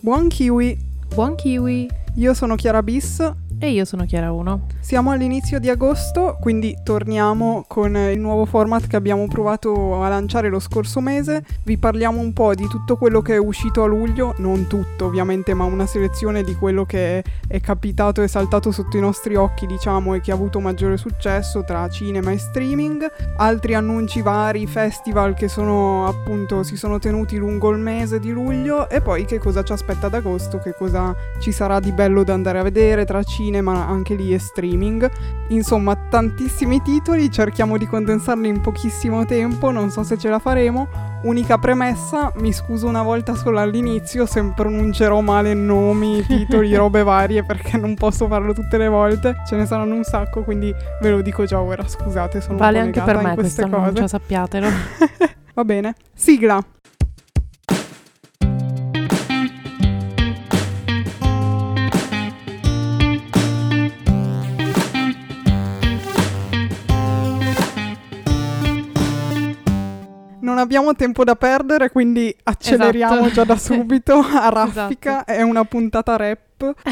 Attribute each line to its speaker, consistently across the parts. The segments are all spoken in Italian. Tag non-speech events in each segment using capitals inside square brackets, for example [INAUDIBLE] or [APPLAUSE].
Speaker 1: Buon kiwi!
Speaker 2: Buon kiwi!
Speaker 1: Io sono Chiara Bis
Speaker 2: E io sono Chiara 1.
Speaker 1: Siamo all'inizio di agosto, quindi torniamo con il nuovo format che abbiamo provato a lanciare lo scorso mese. Vi parliamo un po' di tutto quello che è uscito a luglio, non tutto ovviamente, ma una selezione di quello che è capitato e saltato sotto i nostri occhi, diciamo, e che ha avuto maggiore successo tra cinema e streaming. Altri annunci vari, festival che sono appunto si sono tenuti lungo il mese di luglio e poi che cosa ci aspetta ad agosto, che cosa ci sarà di bello da andare a vedere tra cinema anche lì e streaming. Insomma, tantissimi titoli, cerchiamo di condensarli in pochissimo tempo, non so se ce la faremo. Unica premessa, mi scuso una volta solo all'inizio se pronuncerò male nomi, [LAUGHS] titoli, robe varie perché non posso farlo tutte le volte, ce ne saranno un sacco, quindi ve lo dico già ora, scusate, sono
Speaker 2: Vale
Speaker 1: un po'
Speaker 2: anche per me
Speaker 1: in queste cose.
Speaker 2: annuncio, sappiatelo. [LAUGHS]
Speaker 1: Va bene. Sigla. Non abbiamo tempo da perdere, quindi acceleriamo
Speaker 2: Esatto.
Speaker 1: già da [LAUGHS] subito a raffica.
Speaker 2: Esatto.
Speaker 1: È una puntata rap.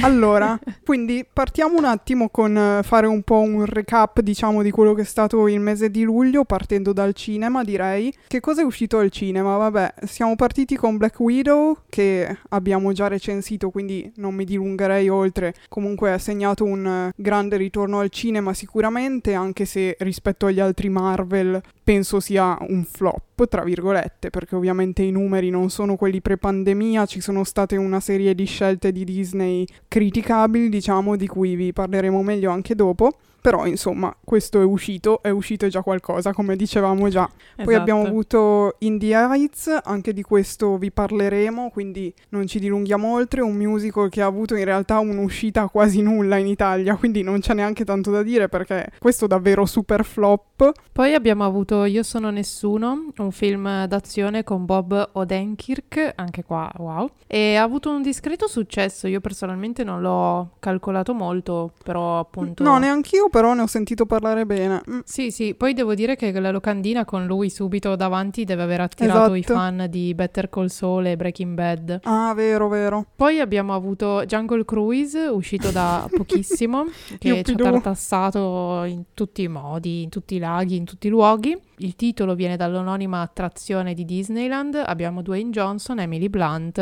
Speaker 1: Allora, [LAUGHS] quindi partiamo un attimo con eh, fare un po' un recap, diciamo, di quello che è stato il mese di luglio, partendo dal cinema, direi. Che cosa è uscito al cinema? Vabbè, siamo partiti con Black Widow, che abbiamo già recensito, quindi non mi dilungherei oltre. Comunque ha segnato un eh, grande ritorno al cinema sicuramente, anche se rispetto agli altri Marvel penso sia un flop, tra virgolette, perché ovviamente i numeri non sono quelli pre-pandemia, ci sono state una serie di scelte di Disney criticabili, diciamo, di cui vi parleremo meglio anche dopo. Però, insomma, questo è uscito, è uscito già qualcosa, come dicevamo già. Poi
Speaker 2: Esatto.
Speaker 1: abbiamo avuto In the Heights, anche di questo vi parleremo, quindi non ci dilunghiamo oltre, un musical che ha avuto in realtà un'uscita quasi nulla in Italia, quindi non c'è neanche tanto da dire perché questo è davvero super flop.
Speaker 2: Poi abbiamo avuto Io sono nessuno, un film d'azione con Bob Odenkirk, anche qua wow, e ha avuto un discreto successo. Io personalmente non l'ho calcolato molto, però appunto
Speaker 1: No, neanch'io però ne ho sentito parlare bene. Mm,
Speaker 2: Sì, sì, poi devo dire che la locandina con lui subito davanti deve aver attirato i
Speaker 1: Esatto.
Speaker 2: fan di Better Call Saul e Breaking Bad.
Speaker 1: Ah, vero, vero.
Speaker 2: Poi abbiamo avuto Jungle Cruise, uscito da [LAUGHS] pochissimo, che ci ha tartassato in tutti i modi, in tutti i laghi, in tutti i luoghi. Il titolo viene dall'anonima attrazione di Disneyland. Abbiamo Dwayne Johnson, Emily Blunt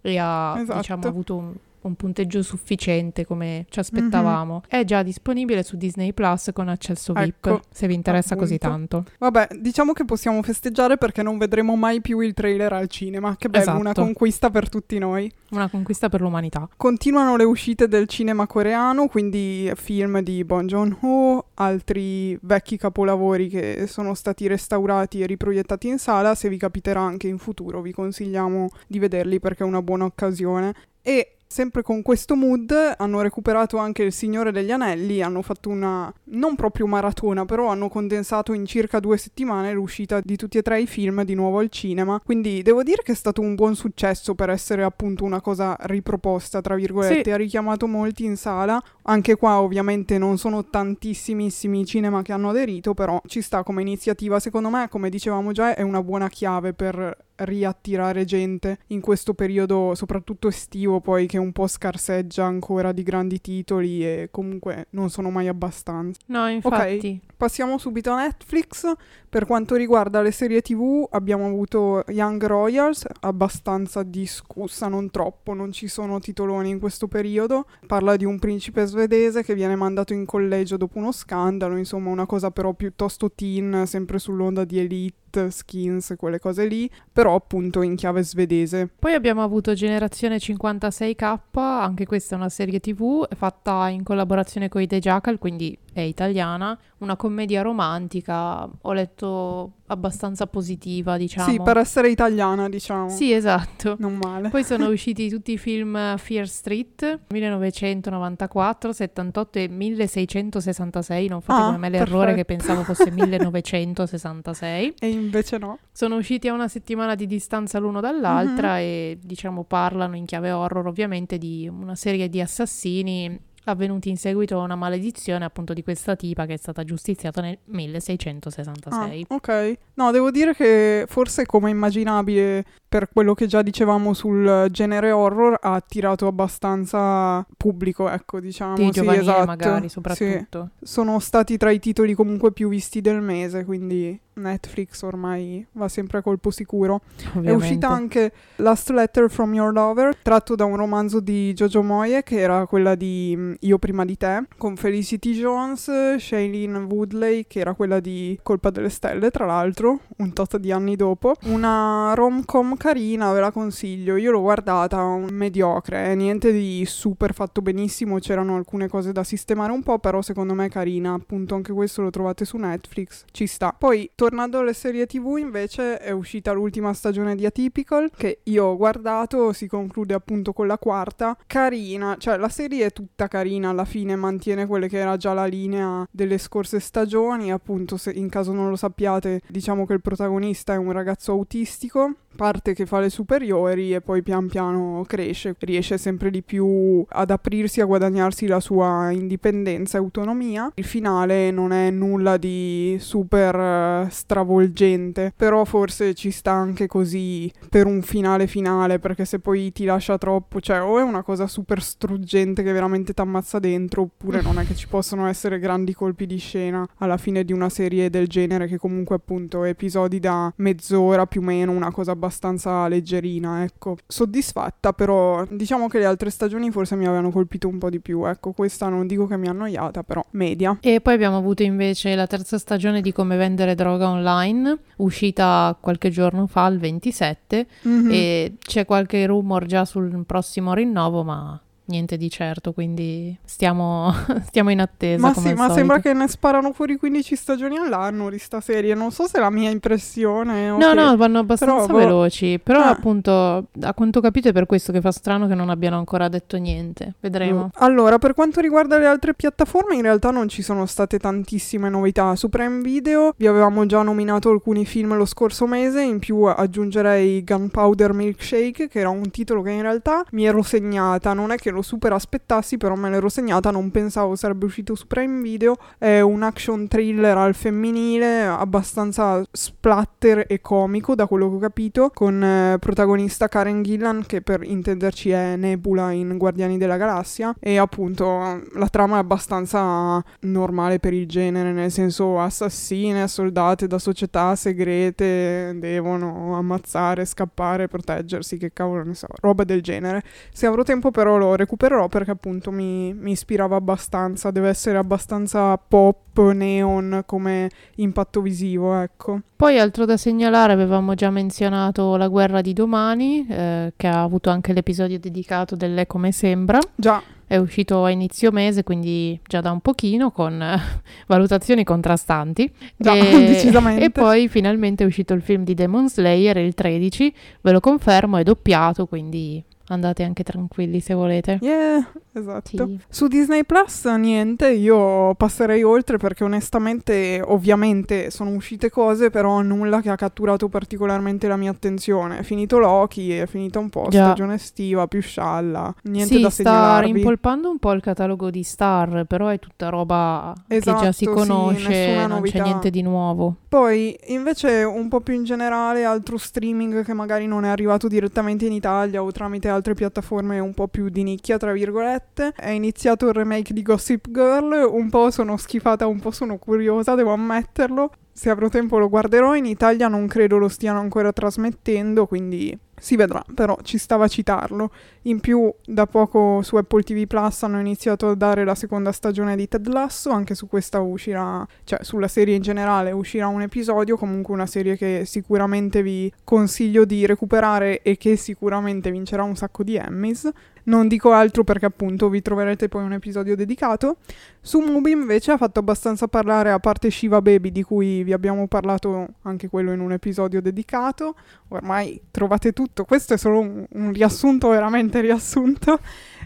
Speaker 2: e ha
Speaker 1: Esatto.
Speaker 2: diciamo, avuto un, un punteggio sufficiente come ci aspettavamo. È già disponibile su Disney Plus con accesso VIP.
Speaker 1: Ecco,
Speaker 2: se vi interessa così
Speaker 1: appunto.
Speaker 2: tanto.
Speaker 1: Vabbè, diciamo che possiamo festeggiare perché non vedremo mai più il trailer al cinema. Che bello, una
Speaker 2: Esatto.
Speaker 1: conquista per tutti noi.
Speaker 2: Una conquista per l'umanità.
Speaker 1: Continuano le uscite del cinema coreano, quindi film di Bong Joon-ho, altri vecchi capolavori che sono stati restaurati e riproiettati in sala. Se vi capiterà anche in futuro, vi consigliamo di vederli perché è una buona occasione. E sempre con questo mood hanno recuperato anche Il Signore degli Anelli, hanno fatto una non proprio maratona, però hanno condensato in circa due settimane l'uscita di tutti e tre i film di nuovo al cinema. Quindi devo dire che è stato un buon successo per essere appunto una cosa riproposta, tra virgolette,
Speaker 2: Sì.
Speaker 1: ha richiamato molti in sala. Anche qua ovviamente non sono tantissimissimi i cinema che hanno aderito, però ci sta come iniziativa. Secondo me, come dicevamo già, è una buona chiave per riattirare gente in questo periodo, soprattutto estivo, poi che un po' scarseggia ancora di grandi titoli e comunque non sono mai abbastanza.
Speaker 2: No, infatti.
Speaker 1: Passiamo subito a Netflix. Per quanto riguarda le serie TV, abbiamo avuto Young Royals, abbastanza discussa, non troppo, non ci sono titoloni in questo periodo. Parla di un principe svedese che viene mandato in collegio dopo uno scandalo, insomma una cosa però piuttosto teen, sempre sull'onda di Elite, Skins, quelle cose lì, però appunto in chiave svedese.
Speaker 2: Poi abbiamo avuto Generazione 56K, anche questa è una serie tv fatta in collaborazione con i The Jackal, quindi è italiana, una commedia romantica, ho letto abbastanza positiva, diciamo.
Speaker 1: Sì, per essere italiana, diciamo.
Speaker 2: Sì, esatto.
Speaker 1: Non male.
Speaker 2: Poi sono [LAUGHS] usciti tutti i film Fear Street 1994, 78 e 1666. Non fate
Speaker 1: Ah,
Speaker 2: come me l'errore che
Speaker 1: perfetto.
Speaker 2: pensavo fosse [LAUGHS] 1966.
Speaker 1: E invece no.
Speaker 2: Sono usciti a una settimana di distanza l'uno dall'altra
Speaker 1: Mhm.
Speaker 2: e diciamo parlano in chiave horror ovviamente di una serie di assassini avvenuti in seguito a una maledizione appunto di questa tipa che è stata giustiziata nel
Speaker 1: Ah,
Speaker 2: 1666.
Speaker 1: ok. No, devo dire che forse come immaginabile per quello che già dicevamo sul genere horror ha attirato abbastanza pubblico, ecco, diciamo.
Speaker 2: Sì,
Speaker 1: sì, esatto.
Speaker 2: magari soprattutto.
Speaker 1: Sì. Sono stati tra i titoli comunque più visti del mese, quindi Netflix ormai va sempre a colpo sicuro.
Speaker 2: Ovviamente.
Speaker 1: È uscita anche Last Letter from Your Lover, tratto da un romanzo di Jojo Moye, che era quella di mm, Io prima di te, con Felicity Jones, Shailene Woodley, che era quella di Colpa delle Stelle, tra l'altro, un tot di anni dopo. Una rom-com carina, ve la consiglio. Io l'ho guardata, mediocre, eh, niente di super fatto benissimo, c'erano alcune cose da sistemare un po', però secondo me è carina. Appunto, anche questo lo trovate su Netflix, ci sta. Poi, tornando alle serie TV, invece, è uscita l'ultima stagione di Atypical, che io ho guardato, si conclude appunto con la quarta. Carina, cioè la serie è tutta carina, alla fine mantiene quelle che era già la linea delle scorse stagioni, appunto, se in caso non lo sappiate, diciamo che il protagonista è un ragazzo autistico parte che fa le superiori e poi pian piano cresce, riesce sempre di più ad aprirsi, a guadagnarsi la sua indipendenza e autonomia. Il finale non è nulla di super eh, stravolgente, però forse ci sta anche così per un finale finale, perché se poi ti lascia troppo, cioè o è una cosa super struggente che veramente ti ammazza dentro, oppure non è che ci possono essere grandi colpi di scena alla fine di una serie del genere che comunque appunto episodi da mezz'ora più o meno, una cosa abbastanza abbastanza leggerina, ecco. Soddisfatta, però diciamo che le altre stagioni forse mi avevano colpito un po' di più, ecco, questa non dico che mi ha annoiata, però media.
Speaker 2: E poi abbiamo avuto invece la terza stagione di Come vendere droga online, uscita qualche giorno fa, il 27,
Speaker 1: Mhm.
Speaker 2: e c'è qualche rumor già sul prossimo rinnovo, ma niente di certo, quindi stiamo, [LAUGHS] stiamo in attesa.
Speaker 1: Ma sì, ma sembra che ne sparano fuori 15 stagioni all'anno di sta serie. Non so se è la mia impressione. o
Speaker 2: No,
Speaker 1: che-
Speaker 2: no, vanno abbastanza
Speaker 1: Però, boh.
Speaker 2: veloci. Però,
Speaker 1: Ah.
Speaker 2: appunto, a quanto ho capito è per questo che fa strano che non abbiano ancora detto niente. Vedremo.
Speaker 1: Allora, per quanto riguarda le altre piattaforme, in realtà non ci sono state tantissime novità. Su Prime Video vi avevamo già nominato alcuni film lo scorso mese, in più aggiungerei Gunpowder Milkshake, che era un titolo che in realtà mi ero segnata. Non è che lo super aspettassi, però me l'ero segnata, non pensavo sarebbe uscito su Prime Video. È un action thriller al femminile, abbastanza splatter e comico, da quello che ho capito, con eh, protagonista Karen Gillan, che per intenderci è Nebula in Guardiani della Galassia. E appunto la trama è abbastanza normale per il genere, nel senso assassine, soldate da società segrete devono ammazzare, scappare, proteggersi, che cavolo ne so, roba del genere. Se avrò tempo però lo recupererò perché appunto mi, mi ispirava abbastanza, deve essere abbastanza pop, neon come impatto visivo, ecco.
Speaker 2: Poi, altro da segnalare, avevamo già menzionato La guerra di domani, eh, che ha avuto anche l'episodio dedicato dell'È come sembra.
Speaker 1: Già,
Speaker 2: È uscito a inizio mese, quindi già da un pochino, con eh, [LAUGHS] valutazioni contrastanti.
Speaker 1: Già,
Speaker 2: e, [LAUGHS]
Speaker 1: decisamente.
Speaker 2: E poi finalmente è uscito il film di Demon Slayer, il 13, ve lo confermo, è doppiato, quindi andate anche tranquilli se volete.
Speaker 1: yeah, esatto.
Speaker 2: Sì.
Speaker 1: Su Disney Plus niente, io passerei oltre perché onestamente ovviamente sono uscite cose, però nulla che ha catturato particolarmente la mia attenzione. È finito Loki, è finita un po'
Speaker 2: Già.
Speaker 1: stagione estiva, più scialla, niente
Speaker 2: sì,
Speaker 1: da
Speaker 2: sta
Speaker 1: segnalarvi.
Speaker 2: rimpolpando un po' il catalogo di Star, però è tutta roba
Speaker 1: Esatto,
Speaker 2: che già si
Speaker 1: sì,
Speaker 2: conosce,
Speaker 1: nessuna
Speaker 2: non c'è niente di nuovo.
Speaker 1: Poi invece un po' più in generale altro streaming che magari non è arrivato direttamente in Italia o tramite altre piattaforme un po' più di nicchia, tra virgolette. È iniziato il remake di Gossip Girl, un po' sono schifata, un po' sono curiosa, devo ammetterlo. Se avrò tempo lo guarderò, in Italia non credo lo stiano ancora trasmettendo, quindi si vedrà, però ci stava a citarlo. In più, da poco su Apple TV Plus hanno iniziato a dare la seconda stagione di Ted Lasso, anche su questa uscirà, cioè sulla serie in generale uscirà un episodio, comunque una serie che sicuramente vi consiglio di recuperare e che sicuramente vincerà un sacco di Emmys. Non dico altro perché appunto vi troverete poi un episodio dedicato. Su Mubi invece ha fatto abbastanza parlare a parte Shiva Baby di cui vi abbiamo parlato anche quello in un episodio dedicato. Ormai trovate tutto, questo è solo un, un riassunto veramente riassunto.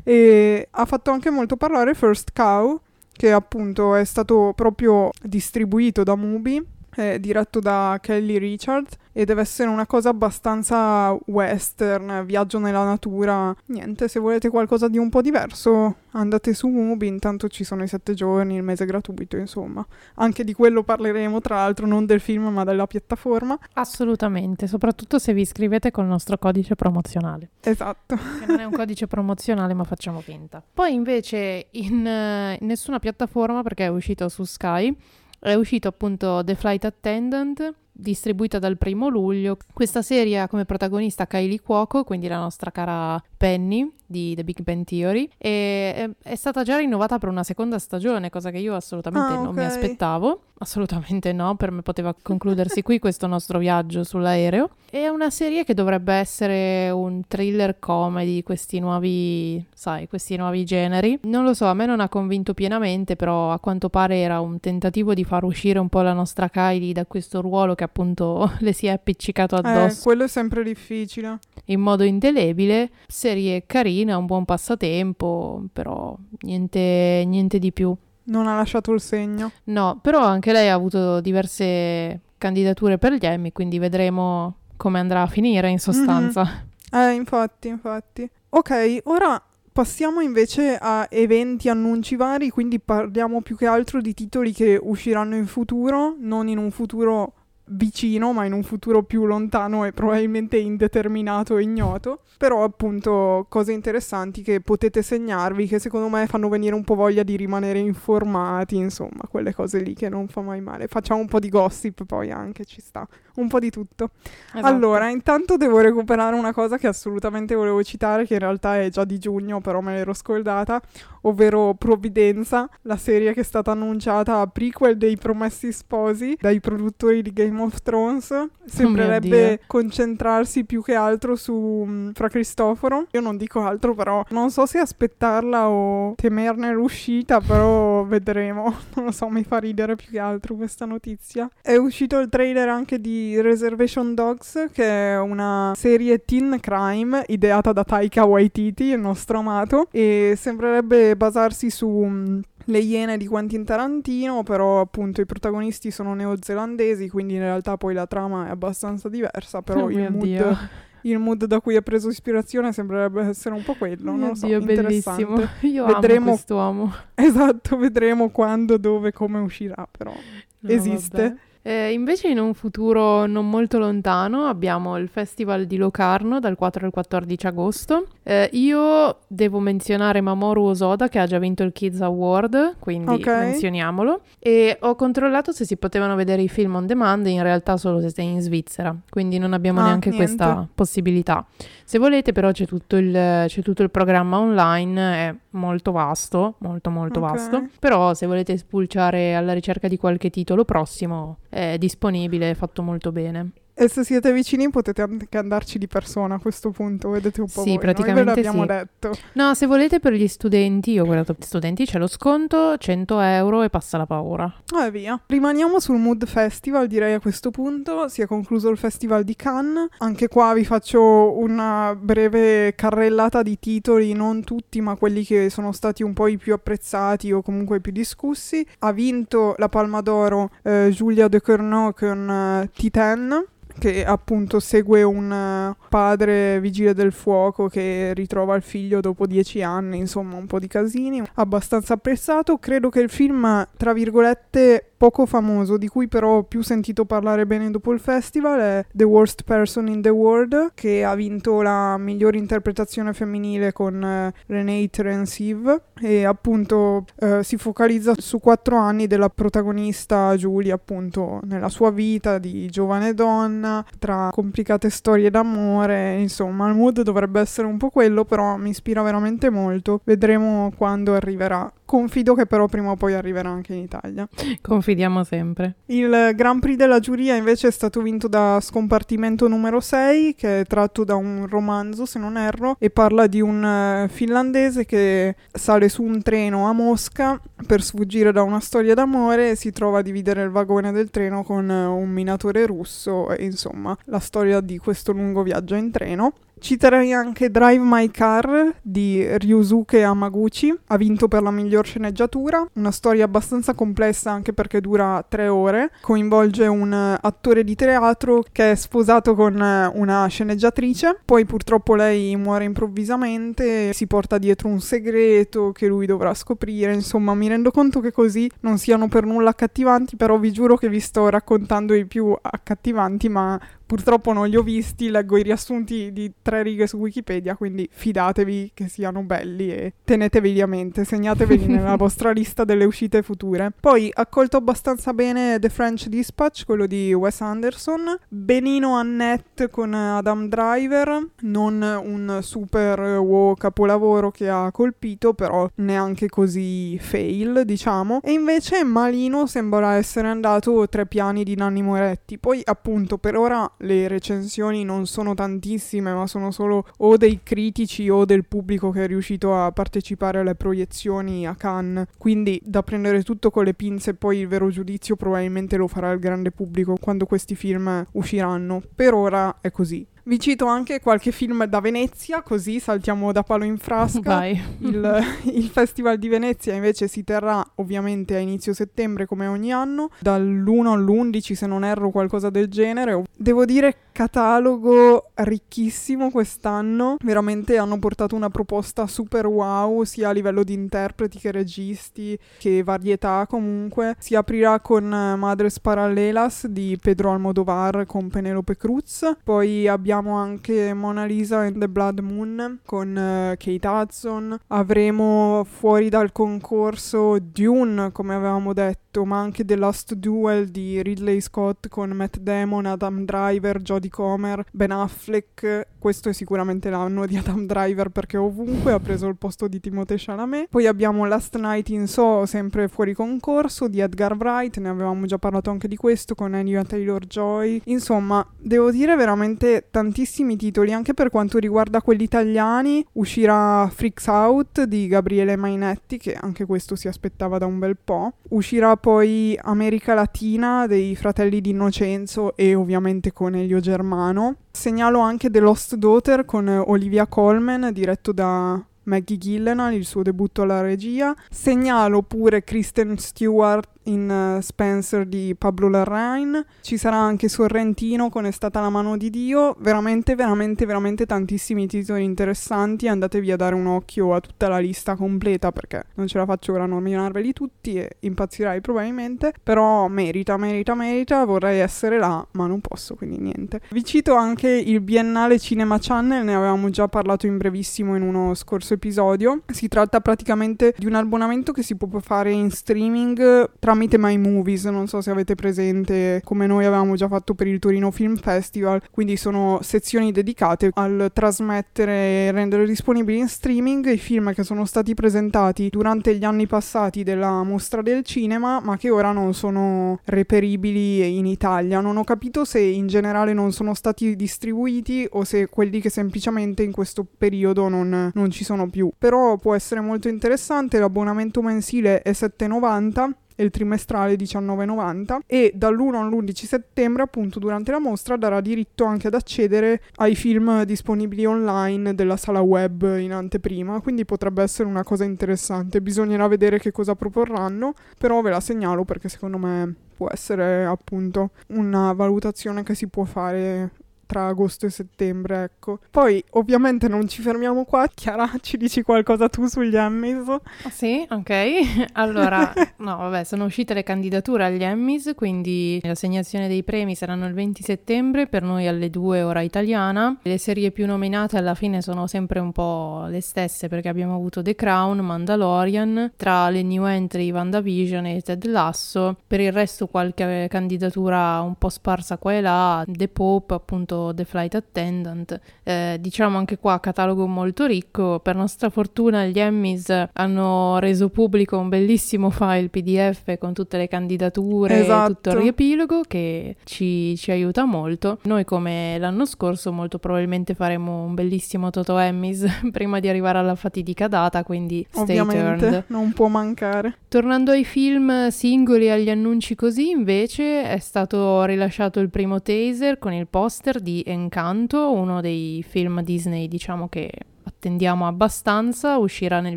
Speaker 1: E ha fatto anche molto parlare First Cow che appunto è stato proprio distribuito da Mubi è diretto da Kelly Richard e deve essere una cosa abbastanza western, viaggio nella natura. Niente, se volete qualcosa di un po' diverso andate su Mubi, intanto ci sono i sette giorni, il mese gratuito, insomma. Anche di quello parleremo, tra l'altro non del film ma della piattaforma.
Speaker 2: Assolutamente, soprattutto se vi iscrivete col nostro codice promozionale.
Speaker 1: Esatto.
Speaker 2: Che non è un codice promozionale ma facciamo finta. Poi invece in, eh, in nessuna piattaforma perché è uscito su Sky è uscito appunto The Flight Attendant, distribuita dal primo luglio. Questa serie ha come protagonista Kylie Cuoco, quindi la nostra cara Penny di The Big Bang Theory, e è, stata già rinnovata per una seconda stagione, cosa che io assolutamente
Speaker 1: ah,
Speaker 2: non
Speaker 1: okay.
Speaker 2: mi aspettavo. Assolutamente no, per me poteva concludersi qui questo nostro viaggio sull'aereo. È una serie che dovrebbe essere un thriller comedy, questi nuovi, sai, questi nuovi generi. Non lo so, a me non ha convinto pienamente, però a quanto pare era un tentativo di far uscire un po' la nostra Kylie da questo ruolo che appunto [LAUGHS] le si è appiccicato addosso.
Speaker 1: Eh, quello è sempre difficile.
Speaker 2: In modo indelebile, serie carina, un buon passatempo, però niente, niente di più.
Speaker 1: Non ha lasciato il segno.
Speaker 2: No, però anche lei ha avuto diverse candidature per gli Emmy, quindi vedremo come andrà a finire in sostanza.
Speaker 1: Mm-hmm. Eh, infatti, infatti. Ok, ora passiamo invece a eventi, annunci vari, quindi parliamo più che altro di titoli che usciranno in futuro, non in un futuro vicino, ma in un futuro più lontano e probabilmente indeterminato e ignoto. Però appunto cose interessanti che potete segnarvi, che secondo me fanno venire un po' voglia di rimanere informati, insomma, quelle cose lì che non fa mai male. Facciamo un po' di gossip poi anche, ci sta. Un po' di tutto.
Speaker 2: Esatto.
Speaker 1: Allora, intanto devo recuperare una cosa che assolutamente volevo citare, che in realtà è già di giugno, però me l'ero scordata, ovvero Provvidenza, la serie che è stata annunciata a prequel dei Promessi Sposi dai produttori di Game of Thrones. Sembrerebbe
Speaker 2: Dio.
Speaker 1: concentrarsi più che altro su mm, Fra Cristoforo. Io non dico altro, però non so se aspettarla o temerne l'uscita, però vedremo. [LAUGHS] Non lo so, mi fa ridere più che altro questa notizia. È uscito il trailer anche di Reservation Dogs, che è una serie teen crime ideata da Taika Waititi, il nostro amato, e sembrerebbe basarsi su mm, le iene di Quentin Tarantino, però appunto i protagonisti sono neozelandesi, quindi in realtà poi la trama è abbastanza diversa, però
Speaker 2: Oh
Speaker 1: il mood, il mood da cui ha preso ispirazione sembrerebbe essere un po' quello, non
Speaker 2: Mio
Speaker 1: lo so,
Speaker 2: Dio, bellissimo. [LAUGHS] Io
Speaker 1: Vedremo-
Speaker 2: amo quest'uomo. [LAUGHS]
Speaker 1: Esatto, vedremo quando, dove, come uscirà, però
Speaker 2: No,
Speaker 1: esiste.
Speaker 2: vabbè. Eh, invece in un futuro non molto lontano abbiamo il Festival di Locarno dal 4 al 14 agosto. Eh, io devo menzionare Mamoru Osoda che ha già vinto il Kids Award, quindi
Speaker 1: Ok.
Speaker 2: menzioniamolo. E ho controllato se si potevano vedere i film on demand, in realtà solo se sei in Svizzera, quindi non abbiamo
Speaker 1: Ah,
Speaker 2: neanche
Speaker 1: niente.
Speaker 2: questa possibilità. Se volete però c'è tutto, il, c'è tutto il programma online, è molto vasto, molto molto
Speaker 1: Ok.
Speaker 2: vasto. Però se volete spulciare alla ricerca di qualche titolo prossimo è disponibile, fatto molto bene.
Speaker 1: E se siete vicini potete anche andarci di persona a questo punto, vedete un po'
Speaker 2: Sì,
Speaker 1: voi.
Speaker 2: praticamente
Speaker 1: Noi ve l'abbiamo
Speaker 2: sì.
Speaker 1: detto.
Speaker 2: No, se volete per gli studenti, io ho guardato gli studenti, c'è lo sconto, 100 euro e passa la paura.
Speaker 1: Ah, e via. Rimaniamo sul Mood Festival, direi a questo punto. Si è concluso il Festival di Cannes. Anche qua vi faccio una breve carrellata di titoli, non tutti, ma quelli che sono stati un po' i più apprezzati o comunque i più discussi. Ha vinto la Palma d'Oro eh, Julia de Cournot con eh, Titan. Che appunto segue un eh, padre vigile del fuoco che ritrova il figlio dopo dieci anni, insomma, un po' di casini. Abbastanza apprezzato. Credo che il film, tra virgolette, poco famoso, di cui però ho più sentito parlare bene dopo il festival, è The Worst Person in the World, che ha vinto la migliore interpretazione femminile con eh, Renee Terensive e appunto eh, si focalizza su quattro anni della protagonista Julie, appunto, nella sua vita di giovane donna, tra complicate storie d'amore, insomma, il mood dovrebbe essere un po' quello, però mi ispira veramente molto. Vedremo quando arriverà. Confido che però prima o poi arriverà anche in Italia.
Speaker 2: Confidiamo sempre.
Speaker 1: Il Grand Prix della giuria invece è stato vinto da Scompartimento numero 6, che è tratto da un romanzo, se non erro, e parla di un eh, finlandese che sale su un treno a Mosca per sfuggire da una storia d'amore e si trova a dividere il vagone del treno con eh, un minatore russo e insomma la storia di questo lungo viaggio in treno. Citerei anche Drive My Car di Ryusuke Yamaguchi, ha vinto per la miglior sceneggiatura, una storia abbastanza complessa anche perché dura tre ore, coinvolge un attore di teatro che è sposato con una sceneggiatrice, poi purtroppo lei muore improvvisamente, si porta dietro un segreto che lui dovrà scoprire, insomma mi rendo conto che così non siano per nulla accattivanti, però vi giuro che vi sto raccontando i più accattivanti, ma Purtroppo non li ho visti, leggo i riassunti di tre righe su Wikipedia, quindi fidatevi che siano belli e teneteveli a mente, segnateveli [LAUGHS] nella vostra lista delle uscite future. Poi accolto abbastanza bene The French Dispatch, quello di Wes Anderson, benino Annette con Adam Driver, non un super wow capolavoro che ha colpito, però neanche così fail, diciamo, e invece malino sembra essere andato tre piani di Nanni Moretti. Poi appunto per ora le recensioni non sono tantissime, ma sono solo o dei critici o del pubblico che è riuscito a partecipare alle proiezioni a Cannes. Quindi da prendere tutto con le pinze, poi il vero giudizio probabilmente lo farà il grande pubblico quando questi film usciranno. Per ora è così. Vi cito anche qualche film da Venezia, così saltiamo da palo in frasca. Il, [LAUGHS] il, Festival di Venezia invece si terrà ovviamente a inizio settembre come ogni anno, dall'1 all'11 se non erro qualcosa del genere. Devo dire catalogo ricchissimo quest'anno, veramente hanno portato una proposta super wow sia a livello di interpreti che registi che varietà comunque. Si aprirà con Madres Parallelas di Pedro Almodovar con Penelope Cruz, poi abbiamo abbiamo anche Mona Lisa and the Blood Moon con uh, Kate Hudson. Avremo fuori dal concorso Dune, come avevamo detto, ma anche The Last Duel di Ridley Scott con Matt Damon, Adam Driver, Jodie Comer, Ben Affleck. Questo è sicuramente l'anno di Adam Driver perché ovunque ha preso il posto di Timothée Chalamet. Poi abbiamo Last Night in So, sempre fuori concorso, di Edgar Wright, ne avevamo già parlato anche di questo con Anya Taylor-Joy. Insomma, devo dire veramente tantissimo tantissimi titoli, anche per quanto riguarda quelli italiani. Uscirà Freaks Out di Gabriele Mainetti, che anche questo si aspettava da un bel po'. Uscirà poi America Latina dei fratelli di Innocenzo e ovviamente con Elio Germano. Segnalo anche The Lost Daughter con Olivia Colman, diretto da Maggie Gillenal, il suo debutto alla regia. Segnalo pure Kristen Stewart in uh, Spencer di Pablo Larrain. Ci sarà anche Sorrentino con È stata la mano di Dio. Veramente, veramente, veramente tantissimi titoli interessanti. Andatevi a dare un occhio a tutta la lista completa perché non ce la faccio ora a nominarveli tutti e impazzirai probabilmente. Però merita, merita, merita. Vorrei essere là, ma non posso, quindi niente. Vi cito anche il Biennale Cinema Channel, ne avevamo già parlato in brevissimo in uno scorso episodio. Si tratta praticamente di un abbonamento che si può fare in streaming tra tramite My Movies, non so se avete presente come noi avevamo già fatto per il Torino Film Festival, quindi sono sezioni dedicate al trasmettere e rendere disponibili in streaming i film che sono stati presentati durante gli anni passati della mostra del cinema, ma che ora non sono reperibili in Italia. Non ho capito se in generale non sono stati distribuiti o se quelli che semplicemente in questo periodo non, non ci sono più. Però può essere molto interessante, l'abbonamento mensile è 7,90 il trimestrale 19,90 e dall'1 all'11 settembre appunto durante la mostra darà diritto anche ad accedere ai film disponibili online della sala web in anteprima quindi potrebbe essere una cosa interessante. Bisognerà vedere che cosa proporranno però ve la segnalo perché secondo me può essere appunto una valutazione che si può fare tra agosto e settembre, ecco. Poi ovviamente non ci fermiamo qua, [LAUGHS] Chiara, ci dici qualcosa tu sugli Emmys?
Speaker 2: Ah, sì, ok. [LAUGHS] Allora, [LAUGHS] no, vabbè, sono uscite le candidature agli Emmys, quindi l'assegnazione dei premi saranno il 20 settembre, per noi alle 2 ora italiana. Le serie più nominate alla fine sono sempre un po' le stesse perché abbiamo avuto The Crown, Mandalorian, tra le new entry WandaVision e Ted Lasso. Per il resto qualche candidatura un po' sparsa qua e là, The Pope appunto The Flight Attendant. Eh, diciamo anche qua catalogo molto ricco. Per nostra fortuna gli Emmys hanno reso pubblico un bellissimo file PDF con tutte le candidature esatto. e tutto il riepilogo che ci, ci, aiuta molto. Noi come l'anno scorso molto probabilmente faremo un bellissimo Toto Emmys [LAUGHS] prima di arrivare alla fatidica data, quindi stay
Speaker 1: Ovviamente,
Speaker 2: tuned.
Speaker 1: non può mancare.
Speaker 2: Tornando ai film singoli e agli annunci così, invece è stato rilasciato il primo taser con il poster di di Encanto, uno dei film Disney diciamo che attendiamo abbastanza, uscirà nel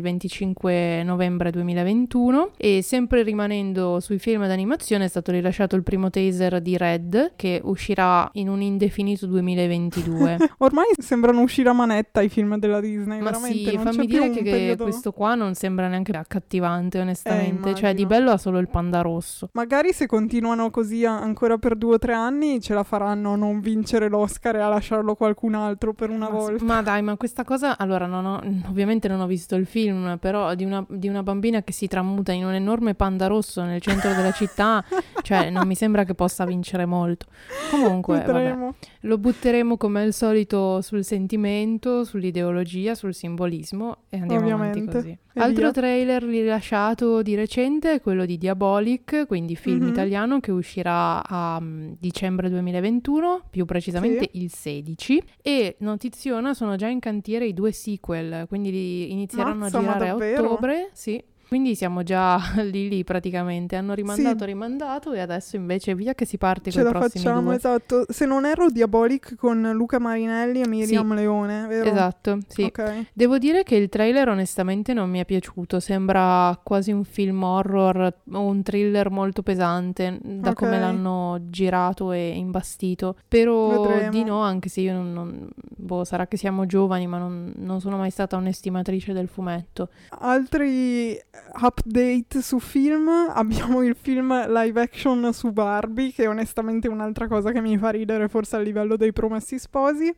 Speaker 2: 25 novembre 2021 e sempre rimanendo sui film d'animazione è stato rilasciato il primo teaser di Red che uscirà in un indefinito 2022. [LAUGHS]
Speaker 1: Ormai sembrano uscire a manetta i film della Disney,
Speaker 2: Ma
Speaker 1: veramente.
Speaker 2: sì, fammi dire che,
Speaker 1: periodo-
Speaker 2: questo qua non sembra neanche accattivante onestamente,
Speaker 1: Eh,
Speaker 2: cioè di bello ha solo il panda rosso.
Speaker 1: Magari se continuano così ancora per due o tre anni ce la faranno a non vincere l'Oscar e a lasciarlo qualcun altro per una
Speaker 2: Ma,
Speaker 1: volta.
Speaker 2: ma dai, ma questa cosa, allora, non ho- ovviamente non ho visto il film, però di una, di una bambina che si tramuta in un enorme panda rosso nel centro della città, cioè non mi sembra che possa vincere molto. Comunque, vabbè, lo butteremo come al solito sul sentimento, sull'ideologia, sul simbolismo e andiamo avanti
Speaker 1: Ovviamente.
Speaker 2: così. Altro
Speaker 1: via.
Speaker 2: trailer rilasciato di recente è quello di Diabolic, quindi film
Speaker 1: Mhm.
Speaker 2: italiano che uscirà a mm, dicembre 2021, più precisamente il 16. E notiziona, sono già in cantiere i due sequel, quindi inizieranno
Speaker 1: Mazza,
Speaker 2: a girare a ottobre. Sì. Quindi siamo già [LAUGHS] lì lì praticamente. Hanno rimandato,
Speaker 1: Sì.
Speaker 2: rimandato e adesso invece via che si parte con i prossimi
Speaker 1: facciamo,
Speaker 2: due.
Speaker 1: esatto. Se non erro, Diabolic con Luca Marinelli e Miriam Leone, vero?
Speaker 2: Esatto, sì.
Speaker 1: Ok.
Speaker 2: Devo dire che il trailer onestamente non mi è piaciuto, sembra quasi un film horror o un thriller molto pesante da
Speaker 1: Ok.
Speaker 2: come l'hanno girato e imbastito. Spero
Speaker 1: Vedremo.
Speaker 2: di no, anche se io non, non- boh, sarà che siamo giovani, ma non, non sono mai stata un'estimatrice del fumetto.
Speaker 1: Altri update su film, [LAUGHS] abbiamo il film live action su Barbie, che onestamente è un'altra cosa che mi fa ridere forse a livello dei promessi sposi.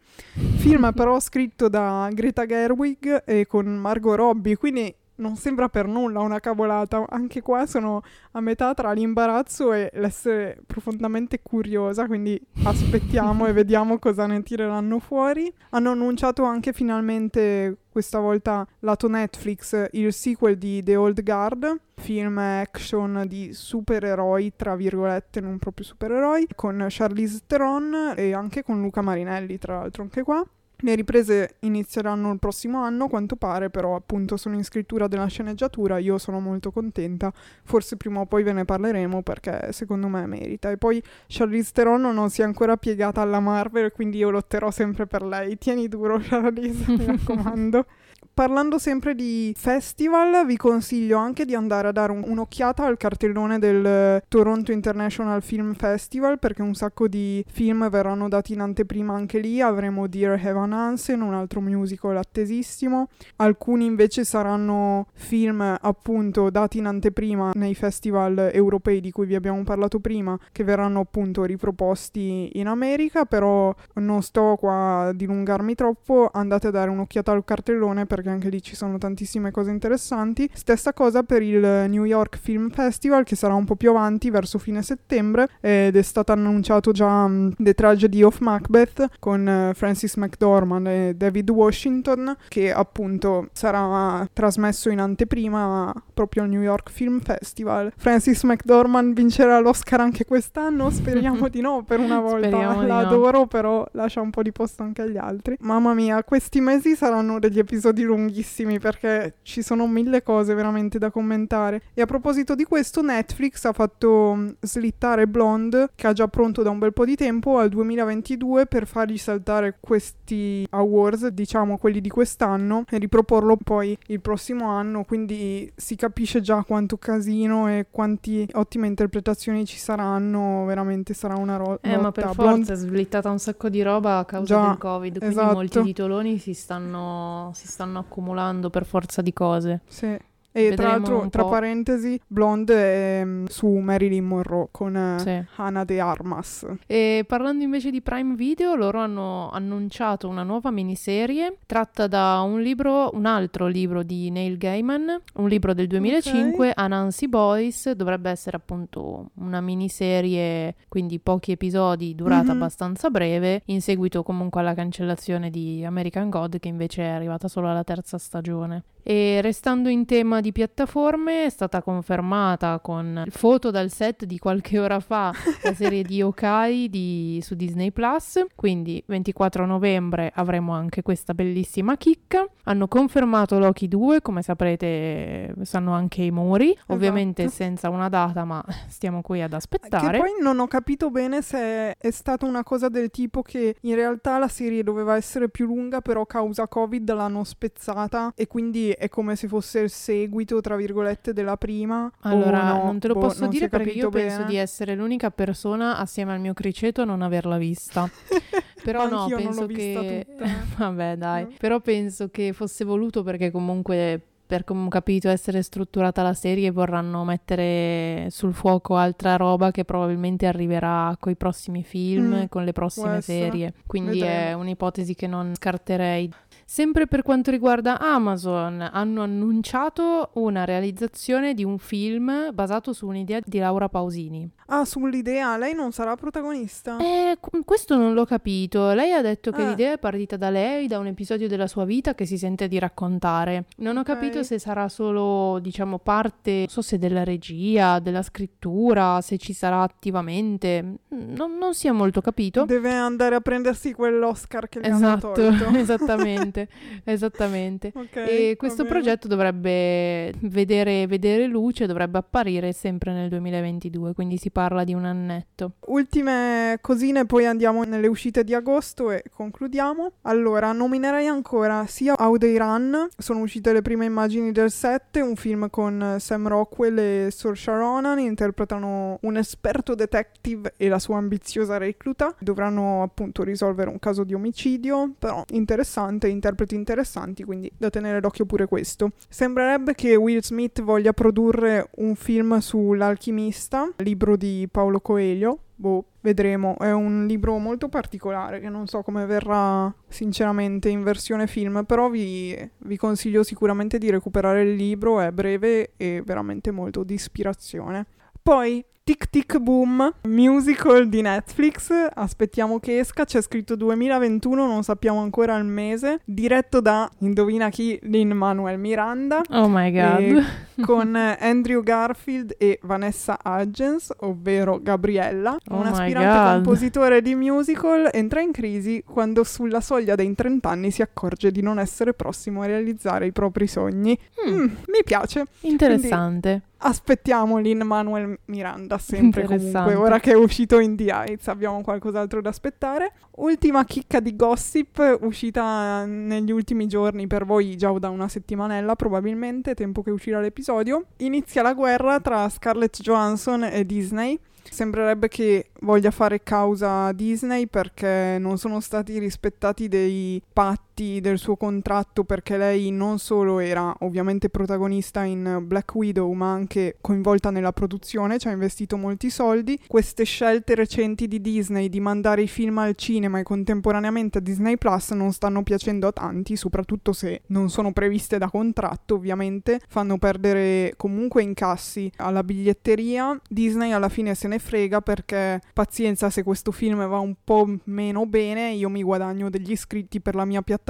Speaker 1: Film [LAUGHS] però scritto da Greta Gerwig e con Margot Robbie, quindi non sembra per nulla una cavolata. Anche qua sono a metà tra l'imbarazzo e l'essere profondamente curiosa, quindi aspettiamo e [LAUGHS] vediamo cosa ne tireranno fuori. Hanno annunciato anche finalmente questa volta lato Netflix il sequel di The Old Guard, film action di supereroi, tra virgolette, non proprio supereroi, con Charlize Theron e anche con Luca Marinelli, tra l'altro anche qua. Le riprese inizieranno il prossimo anno, quanto pare, però appunto sono in scrittura della sceneggiatura, io sono molto contenta, forse prima o poi ve ne parleremo perché secondo me merita. E poi Charlize Theron non si è ancora piegata alla Marvel, quindi io lotterò sempre per lei. Tieni duro Charlize, mi raccomando. [LAUGHS] Parlando sempre di festival, vi consiglio anche di andare a dare un- un'occhiata al cartellone del eh, Toronto International Film Festival perché un sacco di film verranno dati in anteprima anche lì. Avremo Dear Evan Hansen, un altro musical attesissimo. Alcuni invece saranno film appunto dati in anteprima nei festival europei di cui vi abbiamo parlato prima, che verranno appunto riproposti in America, però non sto qua a dilungarmi troppo, andate a dare un'occhiata al cartellone perché anche lì ci sono tantissime cose interessanti. Stessa cosa per il New York Film Festival che sarà un po' più avanti verso fine settembre ed è stato annunciato già mm, The Tragedy of Macbeth con eh, Francis McDormand e David Washington che appunto sarà trasmesso in anteprima proprio al New York Film Festival. Francis McDormand vincerà l'Oscar anche quest'anno? [LAUGHS] Speriamo di no per una volta.
Speaker 2: Speriamo di
Speaker 1: La
Speaker 2: no.
Speaker 1: però lascia un po' di posto anche agli altri. Mamma mia, questi mesi saranno degli episodi lunghissimi perché ci sono mille cose veramente da commentare. E a proposito di questo, Netflix ha fatto mm, slittare Blonde, che ha già pronto da un bel po' di tempo, al 2022 per fargli saltare questi awards, diciamo quelli di quest'anno, e riproporlo poi il prossimo anno. Quindi si capisce già quanto casino e quanti ottime interpretazioni ci saranno. Veramente sarà una ro-
Speaker 2: Eh, ma per forza
Speaker 1: Blonde
Speaker 2: è sblittata un sacco di roba a causa
Speaker 1: Già,
Speaker 2: del Covid, quindi
Speaker 1: esatto.
Speaker 2: molti titoloni si stanno, si stanno accumulando per forza di cose.
Speaker 1: Sì. E tra
Speaker 2: Vedremo
Speaker 1: l'altro,
Speaker 2: un
Speaker 1: tra parentesi, Blonde è mm, su Marilyn Monroe con eh,
Speaker 2: Sì.
Speaker 1: Ana de Armas.
Speaker 2: E parlando invece di Prime Video, loro hanno annunciato una nuova miniserie tratta da un libro, un altro libro di Neil Gaiman, un libro del 2005, Anansi Boys, dovrebbe essere appunto una miniserie, quindi pochi episodi, durata
Speaker 1: Mhm.
Speaker 2: abbastanza breve, in seguito comunque alla cancellazione di American God che invece è arrivata solo alla terza stagione. E restando in tema di piattaforme, è stata confermata con foto dal set di qualche ora fa la serie di Yokai di- su Disney Plus. Quindi 24 novembre avremo anche questa bellissima chicca. Hanno confermato Loki 2, come saprete sanno anche i muri, ovviamente
Speaker 1: Esatto.
Speaker 2: senza una data, ma stiamo qui ad
Speaker 1: Che
Speaker 2: aspettare.
Speaker 1: poi non ho capito bene se è stata una cosa del tipo che in realtà la serie doveva essere più lunga, però causa Covid l'hanno spezzata e quindi è come se fosse il seguito, tra virgolette, della prima.
Speaker 2: Allora,
Speaker 1: no?
Speaker 2: non te lo
Speaker 1: Boh,
Speaker 2: posso dire perché io penso
Speaker 1: bene.
Speaker 2: di essere l'unica persona assieme al mio criceto a non averla vista. [LAUGHS] Però no, penso che... [LAUGHS] Vabbè, dai.
Speaker 1: No.
Speaker 2: Però penso che fosse voluto perché comunque, per come ho capito essere strutturata la serie, vorranno mettere sul fuoco altra roba che probabilmente arriverà con i prossimi film,
Speaker 1: Mm,
Speaker 2: con le prossime serie. Quindi è un'ipotesi che non scarterei. Sempre per quanto riguarda Amazon, hanno annunciato una realizzazione di un film basato su un'idea di Laura Pausini.
Speaker 1: Ah, sull'idea, lei non sarà protagonista?
Speaker 2: Eh, qu- questo non l'ho capito. Lei ha detto che
Speaker 1: Ah.
Speaker 2: l'idea è partita da lei, da un episodio della sua vita che si sente di raccontare. Non ho
Speaker 1: Ok.
Speaker 2: capito se sarà solo, diciamo, parte, non so se della regia, della scrittura, se ci sarà attivamente. Non, non si è molto capito.
Speaker 1: Deve andare a prendersi quell'Oscar che gli hanno
Speaker 2: Esatto,
Speaker 1: tolto. [LAUGHS]
Speaker 2: esattamente, esattamente.
Speaker 1: Ok,
Speaker 2: E
Speaker 1: va
Speaker 2: questo progetto dovrebbe vedere, vedere luce, dovrebbe apparire sempre nel 2022, quindi si parla di un annetto.
Speaker 1: Ultime cosine, poi andiamo nelle uscite di agosto e concludiamo. Allora, nominerei ancora sia How They Run, sono uscite le prime immagini del set, un film con Sam Rockwell e Saoirse Ronan, interpretano un esperto detective e la sua ambiziosa recluta. Dovranno appunto risolvere un caso di omicidio, però interessante, interpreti interessanti, quindi da tenere d'occhio pure questo. Sembrerebbe che Will Smith voglia produrre un film sull'alchimista, libro di Paolo Coelho. Boh, vedremo. È un libro molto particolare che non so come verrà sinceramente in versione film, però vi, vi consiglio sicuramente di recuperare il libro, è breve e veramente molto di ispirazione. Poi Tic Tic Boom, musical di Netflix, aspettiamo che esca, c'è scritto 2021, non sappiamo ancora il mese, diretto da, indovina chi, Lin Manuel Miranda,
Speaker 2: Oh my god. [LAUGHS]
Speaker 1: Con eh, Andrew Garfield e Vanessa Hudgens, ovvero Gabriella,
Speaker 2: Oh
Speaker 1: un aspirante compositore di musical, entra in crisi quando sulla soglia dei 30 anni si accorge di non essere prossimo a realizzare i propri sogni.
Speaker 2: Mm,
Speaker 1: Mm, mi piace.
Speaker 2: interessante.
Speaker 1: Aspettiamo Lin Manuel Miranda sempre comunque, ora che è uscito in The Heights abbiamo qualcos'altro da aspettare. Ultima chicca di gossip uscita negli ultimi giorni per voi già da una settimanella probabilmente, tempo che uscirà l'episodio. Inizia la guerra tra Scarlett Johansson e Disney. Sembrerebbe che voglia fare causa a Disney perché non sono stati rispettati dei patti del suo contratto perché lei non solo era ovviamente protagonista in Black Widow ma anche coinvolta nella produzione, ci ha investito molti soldi. Queste scelte recenti di Disney di mandare i film al cinema e contemporaneamente a Disney Plus non stanno piacendo a tanti, soprattutto se non sono previste da contratto ovviamente, fanno perdere comunque incassi alla biglietteria. Disney alla fine se ne frega perché pazienza se questo film va un po' meno bene io mi guadagno degli iscritti per la mia piattaforma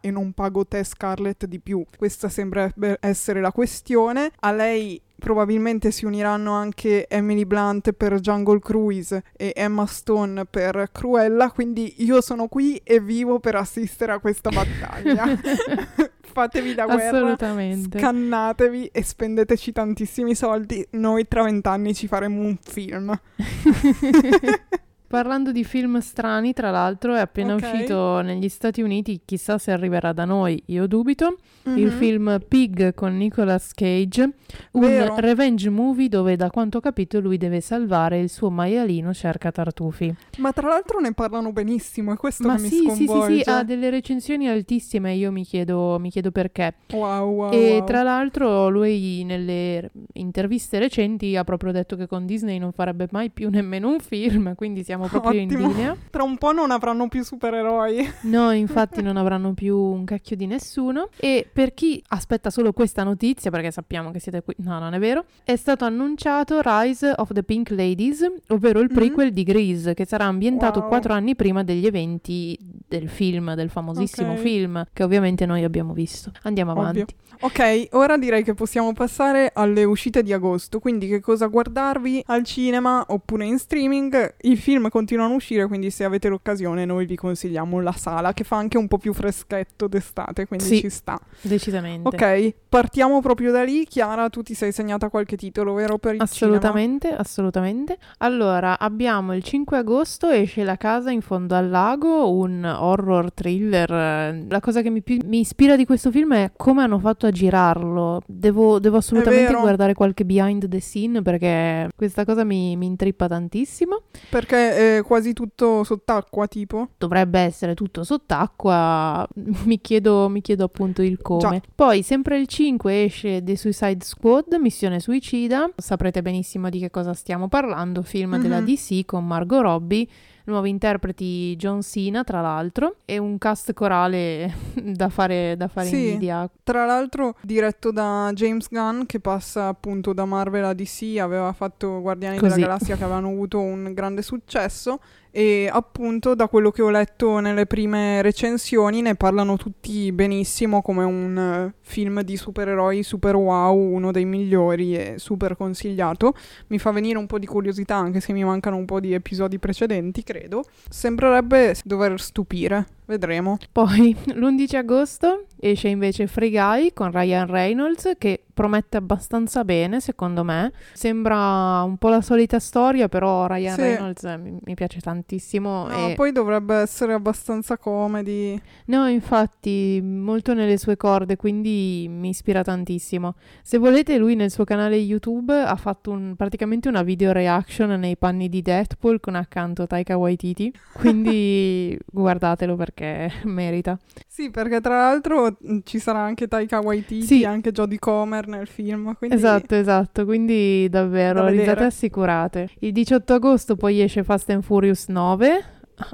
Speaker 1: e non pago te Scarlett di più questa sembrerebbe essere la questione a lei probabilmente si uniranno anche Emily Blunt per Jungle Cruise e Emma Stone per Cruella quindi io sono qui e vivo per assistere a questa battaglia [LAUGHS] fatevi la guerra
Speaker 2: Assolutamente.
Speaker 1: Scannatevi e spendeteci tantissimi soldi. Noi tra vent'anni ci faremo un film. [LAUGHS]
Speaker 2: Parlando di film strani, tra l'altro, è appena
Speaker 1: Ok.
Speaker 2: uscito negli Stati Uniti, chissà se arriverà da noi, io dubito, il
Speaker 1: Mhm.
Speaker 2: film Pig con Nicolas Cage, un
Speaker 1: Vero.
Speaker 2: revenge movie dove da quanto ho capito lui deve salvare il suo maialino cerca tartufi.
Speaker 1: Ma tra l'altro ne parlano benissimo, è questo
Speaker 2: Ma
Speaker 1: che
Speaker 2: sì,
Speaker 1: mi
Speaker 2: sì, sì,
Speaker 1: sconvolge.
Speaker 2: sì, ha delle recensioni altissime, io mi chiedo, mi chiedo perché.
Speaker 1: Wow, wow,
Speaker 2: e
Speaker 1: wow.
Speaker 2: tra l'altro lui nelle interviste recenti ha proprio detto che con Disney non farebbe mai più nemmeno un film, quindi siamo proprio in
Speaker 1: Ottimo.
Speaker 2: linea. [LAUGHS]
Speaker 1: Tra un po' non avranno più supereroi. [LAUGHS]
Speaker 2: No, infatti non avranno più un cacchio di nessuno. E per chi aspetta solo questa notizia, perché sappiamo che siete qui, no, non è vero, è stato annunciato Rise of the Pink Ladies, ovvero il
Speaker 1: Mhm.
Speaker 2: prequel di Grease, che sarà ambientato
Speaker 1: Wow.
Speaker 2: quattro anni prima degli eventi del film, del famosissimo
Speaker 1: Ok.
Speaker 2: film, che ovviamente noi abbiamo visto. Andiamo avanti.
Speaker 1: Ovvio. Ok, ora direi che possiamo passare alle uscite di agosto. Quindi che cosa guardarvi al cinema oppure in streaming. Il film film continuano a uscire, quindi se avete l'occasione noi vi consigliamo la sala che fa anche un po' più freschetto d'estate, quindi
Speaker 2: Sì.
Speaker 1: ci sta.
Speaker 2: Decisamente.
Speaker 1: Ok, partiamo proprio da lì. Chiara, tu ti sei segnata qualche titolo, vero? Per il
Speaker 2: Assolutamente, assolutamente. Allora, abbiamo il 5 agosto esce La casa in fondo al lago, un horror thriller. La cosa che mi, più- mi ispira di questo film è come hanno fatto a girarlo. Devo, devo assolutamente guardare qualche behind the scene perché questa cosa mi, mi intrippa tantissimo.
Speaker 1: cinema? Perché è quasi tutto sott'acqua, tipo.
Speaker 2: Dovrebbe essere tutto sott'acqua, [LAUGHS] mi chiedo, mi chiedo appunto il come.
Speaker 1: Già.
Speaker 2: Poi sempre il 5 esce The Suicide Squad, Missione Suicida, saprete benissimo di che cosa stiamo parlando, film della
Speaker 1: Mhm.
Speaker 2: DC con Margot Robbie, nuovi interpreti John Cena tra l'altro e un cast corale [LAUGHS] da fare, da fare
Speaker 1: Sì.
Speaker 2: invidia.
Speaker 1: Tra l'altro diretto da James Gunn che passa appunto da Marvel a DC, aveva fatto Guardiani
Speaker 2: Così.
Speaker 1: della Galassia che avevano avuto un grande successo e appunto da quello che ho letto nelle prime recensioni ne parlano tutti benissimo come un eh, film di supereroi super wow, uno dei migliori e super consigliato. Mi fa venire un po' di curiosità anche se mi mancano un po' di episodi precedenti, credo. Sembrerebbe dover stupire, vedremo.
Speaker 2: Poi l'11 agosto esce invece Free Guy con Ryan Reynolds che promette abbastanza bene secondo me. Sembra un po' la solita storia, però Ryan
Speaker 1: Sì.
Speaker 2: Reynolds eh, mi, mi piace tantissimo.
Speaker 1: No,
Speaker 2: e...
Speaker 1: poi dovrebbe essere abbastanza comedy.
Speaker 2: No, infatti, molto nelle sue corde, quindi mi ispira tantissimo. Se volete, lui nel suo canale YouTube ha fatto un- praticamente una video reaction nei panni di Deadpool con accanto Taika Waititi, [LAUGHS] quindi guardatelo perché [LAUGHS] merita.
Speaker 1: Sì, perché tra l'altro mh, ci sarà anche Taika Waititi
Speaker 2: Sì.
Speaker 1: anche Jodie Comer nel film. Quindi...
Speaker 2: Esatto, esatto, quindi davvero
Speaker 1: Da
Speaker 2: risate assicurate. Il 18 agosto poi esce Fast and Furious 9,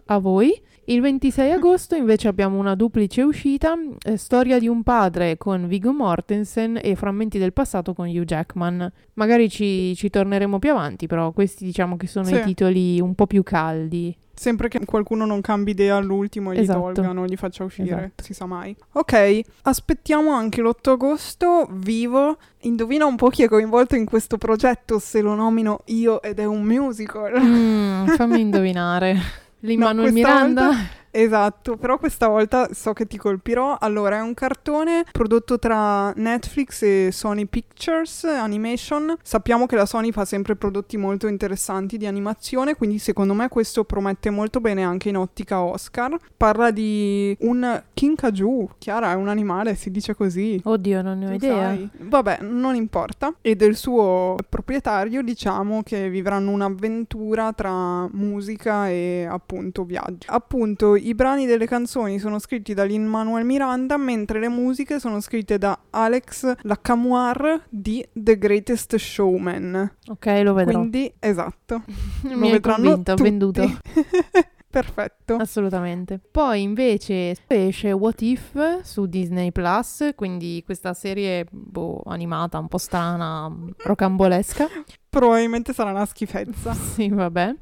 Speaker 2: a voi. Il 26 [LAUGHS] agosto invece abbiamo una duplice uscita, eh, Storia di un padre con Viggo Mortensen e Frammenti del passato con Hugh Jackman. Magari ci, ci torneremo più avanti, però questi diciamo che sono
Speaker 1: Sì.
Speaker 2: i titoli un po' più caldi.
Speaker 1: Sempre che qualcuno non cambi idea all'ultimo e gli
Speaker 2: Esatto.
Speaker 1: tolgano, gli faccia uscire,
Speaker 2: Esatto.
Speaker 1: si sa mai. Ok, aspettiamo anche l'8 agosto, vivo. Indovina un po' chi è coinvolto in questo progetto, se lo nomino io ed è un musical.
Speaker 2: Mm, fammi [LAUGHS] indovinare. Lin-Manuel
Speaker 1: questa
Speaker 2: Miranda?
Speaker 1: Esatto, però questa volta so che ti colpirò. Allora, è un cartone prodotto tra Netflix e Sony Pictures Animation. Sappiamo che la Sony fa sempre prodotti molto interessanti di animazione, quindi secondo me questo promette molto bene anche in ottica Oscar. Parla di un kinkajou, Chiara, è un animale, si dice così.
Speaker 2: Oddio, non ne ho
Speaker 1: Tu
Speaker 2: idea.
Speaker 1: sai. Vabbè, non importa. E del suo proprietario diciamo che vivranno un'avventura tra musica e appunto viaggio. Appunto, i brani delle canzoni sono scritti da Lin-Manuel Miranda, mentre le musiche sono scritte da Alex Lacamoire di The Greatest Showman.
Speaker 2: Ok, lo vedrò.
Speaker 1: Quindi, esatto. [LAUGHS]
Speaker 2: Mi
Speaker 1: lo vedranno
Speaker 2: convinto, ho
Speaker 1: tutti.
Speaker 2: venduto. [LAUGHS]
Speaker 1: Perfetto.
Speaker 2: Assolutamente. Poi invece esce What If su Disney Plus, quindi questa serie boh, animata un po' strana, rocambolesca.
Speaker 1: Probabilmente sarà una schifezza. [LAUGHS]
Speaker 2: Sì, vabbè,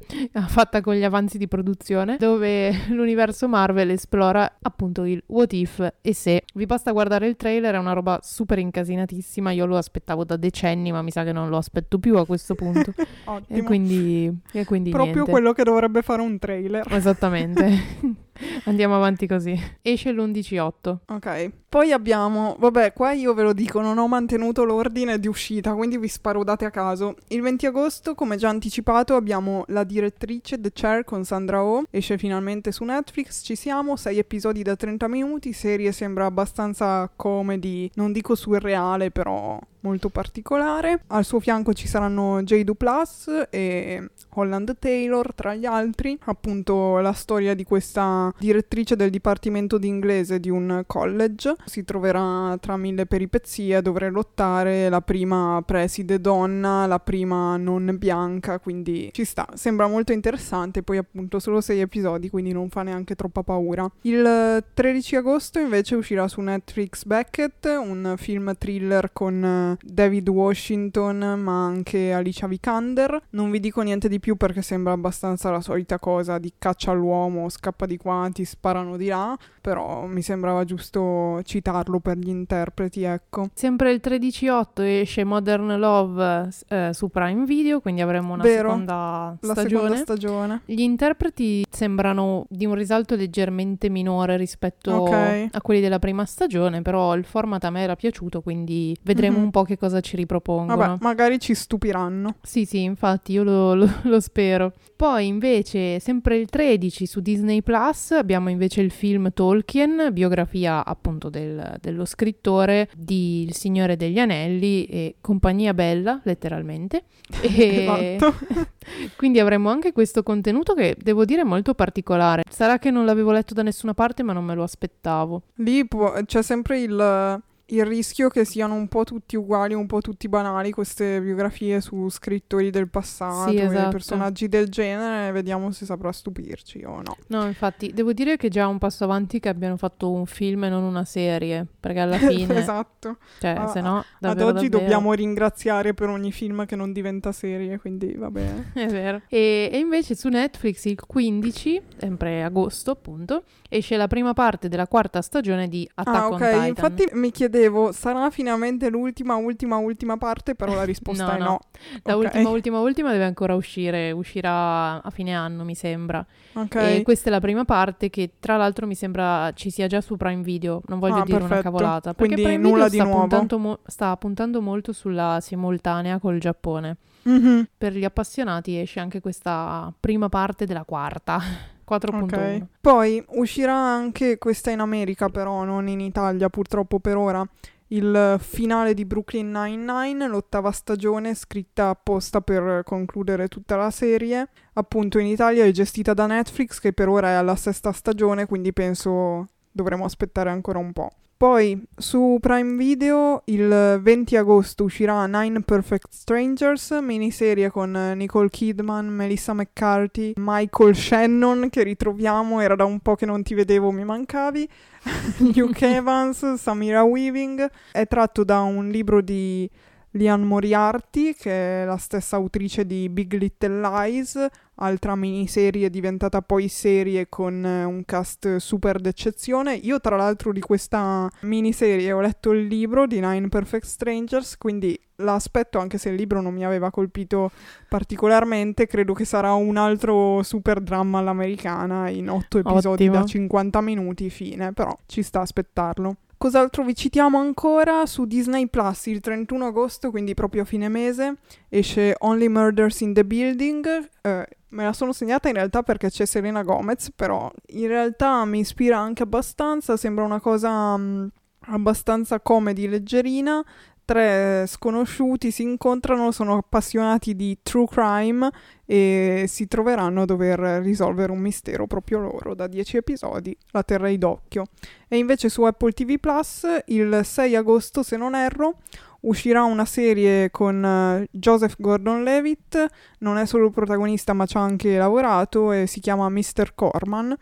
Speaker 2: fatta con gli avanzi di produzione, dove l'universo Marvel esplora appunto il what if e se. Vi basta guardare il trailer, è una roba super incasinatissima, io lo aspettavo da decenni, ma mi sa che non lo aspetto più a questo punto. [LAUGHS]
Speaker 1: Ottimo.
Speaker 2: e quindi, e quindi
Speaker 1: Proprio
Speaker 2: niente.
Speaker 1: quello che dovrebbe fare un trailer.
Speaker 2: Esattamente. [LAUGHS] [LAUGHS] Andiamo avanti così. Esce l'11-8.
Speaker 1: Ok, poi abbiamo, vabbè, qua io ve lo dico, non ho mantenuto l'ordine di uscita, quindi vi sparo date a caso. Il 20 agosto, come già anticipato, abbiamo La direttrice The Chair con Sandra Oh, esce finalmente su Netflix, ci siamo, 6 episodi da 30 minuti, serie sembra abbastanza comedy, non dico surreale, però molto particolare. Al suo fianco ci saranno J. Plus e Holland Taylor tra gli altri, appunto la storia di questa direttrice del dipartimento di inglese di un college. Si troverà tra mille peripezie a dover lottare la prima preside donna, la prima non bianca, quindi ci sta. Sembra molto interessante, poi appunto solo sei episodi, quindi non fa neanche troppa paura. Il 13 agosto invece uscirà su Netflix Beckett, un film thriller con eh, David Washington, ma anche Alicia Vikander. Non vi dico niente di più perché sembra abbastanza la solita cosa di caccia all'uomo, scappa di qua, ti sparano di là, però mi sembrava giusto citarlo per gli interpreti, ecco.
Speaker 2: Sempre il 13-8 esce Modern Love eh, su Prime Video, quindi avremo una
Speaker 1: Vero,
Speaker 2: seconda stagione.
Speaker 1: seconda stagione.
Speaker 2: Gli interpreti sembrano di un risalto leggermente minore rispetto
Speaker 1: Ok.
Speaker 2: a quelli della prima stagione, però il format a me era piaciuto, quindi vedremo
Speaker 1: Mhm.
Speaker 2: un po' che cosa ci ripropongono.
Speaker 1: Vabbè, magari ci stupiranno.
Speaker 2: Sì, sì, infatti io lo, lo- lo spero. Poi invece, sempre il 13 su Disney Plus, abbiamo invece il film Tolkien, biografia appunto del- dello scrittore di Il Signore degli Anelli e compagnia bella, letteralmente. [LAUGHS] E
Speaker 1: Esatto. [LAUGHS]
Speaker 2: quindi avremo anche questo contenuto che devo dire è molto particolare. Sarà che non l'avevo letto da nessuna parte, ma non me lo aspettavo.
Speaker 1: Lì può- c'è sempre il, il rischio che siano un po' tutti uguali, un po' tutti banali queste biografie su scrittori del passato
Speaker 2: Sì,
Speaker 1: e
Speaker 2: esatto.
Speaker 1: personaggi del genere. Vediamo se saprà stupirci o no.
Speaker 2: No, infatti, devo dire che è già un passo avanti che abbiano fatto un film e non una serie, perché alla [LAUGHS] fine,
Speaker 1: esatto.
Speaker 2: cioè,
Speaker 1: Ah,
Speaker 2: se no,
Speaker 1: Ad
Speaker 2: davvero,
Speaker 1: oggi
Speaker 2: davvero.
Speaker 1: dobbiamo ringraziare per ogni film che non diventa serie, quindi va bene. [LAUGHS]
Speaker 2: È vero. E, e invece su Netflix il 15, sempre agosto appunto, esce la prima parte della quarta stagione di Attack
Speaker 1: ah,
Speaker 2: on
Speaker 1: ok. Infatti mi chiedevo, sarà finalmente l'ultima, ultima, ultima parte? Però la [LAUGHS] risposta
Speaker 2: No,
Speaker 1: è
Speaker 2: no.
Speaker 1: no.
Speaker 2: La
Speaker 1: Ok.
Speaker 2: ultima, ultima, ultima deve ancora uscire, uscirà a fine anno mi sembra.
Speaker 1: Ok.
Speaker 2: E questa è la prima parte che tra l'altro mi sembra ci sia già su Prime Video, non voglio
Speaker 1: Ah,
Speaker 2: dire una
Speaker 1: perfetto.
Speaker 2: cavolata, perché
Speaker 1: Quindi
Speaker 2: Prime
Speaker 1: nulla
Speaker 2: Video
Speaker 1: di
Speaker 2: sta
Speaker 1: nuovo.
Speaker 2: puntando, mo- sta puntando molto sulla simultanea col Giappone.
Speaker 1: Mhm.
Speaker 2: Per gli appassionati esce anche questa prima parte della quarta, [LAUGHS] 4.1.
Speaker 1: Ok. Poi uscirà anche questa in America, però non in Italia purtroppo per ora. Il finale di Brooklyn Nine-Nine, l'ottava stagione, scritta apposta per concludere tutta la serie. Appunto in Italia è gestita da Netflix, che per ora è alla sesta stagione, quindi penso dovremo aspettare ancora un po'. Poi su Prime Video il 20 agosto uscirà Nine Perfect Strangers, miniserie con eh, Nicole Kidman, Melissa McCarthy, Michael Shannon che ritroviamo, era da un po' che non ti vedevo, mi mancavi, [LAUGHS] Luke [LAUGHS] Evans, Samira Weaving. È tratto da un libro di Lian Moriarty, che è la stessa autrice di Big Little Lies, altra miniserie diventata poi serie con eh, un cast super d'eccezione. Io tra l'altro di questa miniserie ho letto il libro di Nine Perfect Strangers, quindi l'aspetto anche se il libro non mi aveva colpito particolarmente, credo che sarà un altro super dramma all'americana in otto episodi
Speaker 2: Ottimo.
Speaker 1: da 50 minuti, fine, però ci sta a aspettarlo. Cos'altro vi citiamo ancora? Su Disney Plus il 31 agosto, quindi proprio a fine mese, esce Only Murders in the Building. Eh, me la sono segnata in realtà perché c'è Selena Gomez, però in realtà mi ispira anche abbastanza, sembra una cosa mm, abbastanza comedy, leggerina. Tre sconosciuti si incontrano, sono appassionati di true crime e si troveranno a dover risolvere un mistero proprio loro. Da 10 episodi la terrei d'occhio. E invece su Apple TV Plus il 6 agosto, se non erro, uscirà una serie con eh, Joseph Gordon-Levitt, non è solo il protagonista ma ci ha anche lavorato e si chiama Mr. Corman.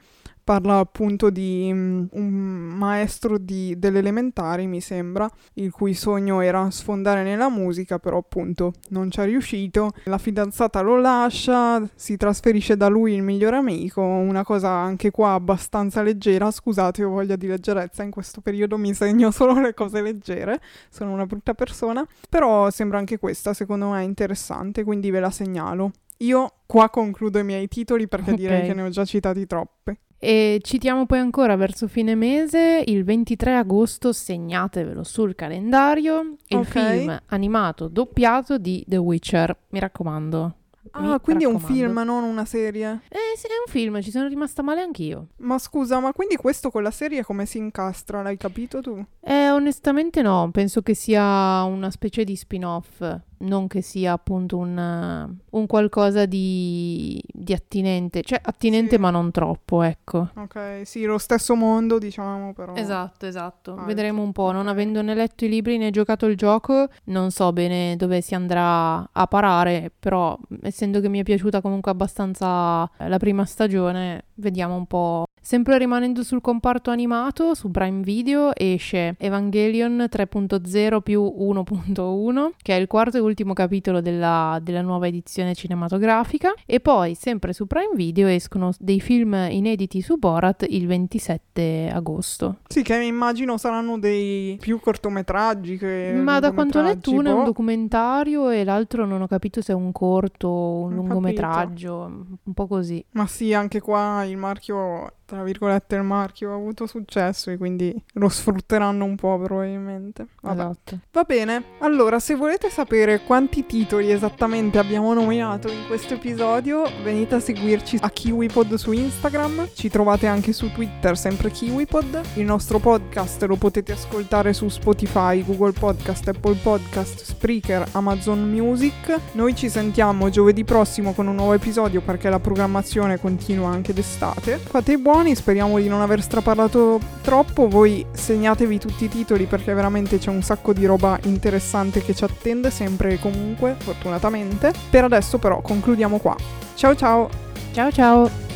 Speaker 1: Parla appunto di mm, un maestro di- delle elementari, mi sembra, il cui sogno era sfondare nella musica, però appunto non ci è riuscito. La fidanzata lo lascia, si trasferisce da lui il migliore amico, una cosa anche qua abbastanza leggera. Scusate, ho voglia di leggerezza, in questo periodo mi segno [LAUGHS] solo le cose leggere, sono una brutta persona, però sembra anche questa, secondo me, interessante, quindi ve la segnalo. Io qua concludo i miei titoli perché
Speaker 2: Ok.
Speaker 1: direi che ne ho già citati troppe.
Speaker 2: E citiamo poi ancora verso fine mese, il 23 agosto, segnatevelo sul calendario, il
Speaker 1: Ok.
Speaker 2: film animato doppiato di The Witcher. Mi raccomando.
Speaker 1: Ah,
Speaker 2: Mi
Speaker 1: quindi è un
Speaker 2: raccomando.
Speaker 1: film, non una serie.
Speaker 2: Eh sì, è un film, ci sono rimasta male anch'io.
Speaker 1: Ma scusa, ma quindi questo con la serie come si incastra? L'hai capito tu?
Speaker 2: Eh, onestamente no, penso che sia una specie di spin-off, non che sia appunto un, un qualcosa di, di attinente, cioè attinente
Speaker 1: Sì.
Speaker 2: ma non troppo, ecco.
Speaker 1: Ok, sì, lo stesso mondo, diciamo, però.
Speaker 2: Esatto, esatto.
Speaker 1: Ah,
Speaker 2: Vedremo un po'. Non avendo né letto i libri né giocato il gioco, non so bene dove si andrà a parare, però essendo che mi è piaciuta comunque abbastanza la prima stagione, vediamo un po' Sempre rimanendo sul comparto animato, su Prime Video esce Evangelion 3.0 più 1.1, che è il quarto e ultimo capitolo della, della, nuova edizione cinematografica, e poi sempre su Prime Video escono dei film inediti su Borat il 27 agosto.
Speaker 1: Sì, che immagino saranno dei più cortometraggi che...
Speaker 2: Ma da quanto ho letto uno è un boh. documentario e l'altro non ho capito se è un corto o un lungometraggio, un po' così.
Speaker 1: Ma sì, anche qua il marchio tra virgolette il marchio ha avuto successo e quindi lo sfrutteranno un po' probabilmente. Vabbè. Esatto. Va bene, allora se volete sapere quanti titoli esattamente abbiamo nominato in questo episodio venite a seguirci a KiwiPod su Instagram, ci trovate anche su Twitter sempre KiwiPod, il nostro podcast lo potete ascoltare su Spotify, Google Podcast, Apple Podcast, Spreaker, Amazon Music. Noi ci sentiamo giovedì prossimo con un nuovo episodio perché la programmazione continua anche d'estate. Fate i buoni, speriamo di non aver straparlato troppo, voi segnatevi tutti i titoli perché veramente c'è un sacco di roba interessante che ci attende sempre e comunque, fortunatamente. Per adesso però concludiamo qua. Ciao ciao!
Speaker 2: Ciao ciao!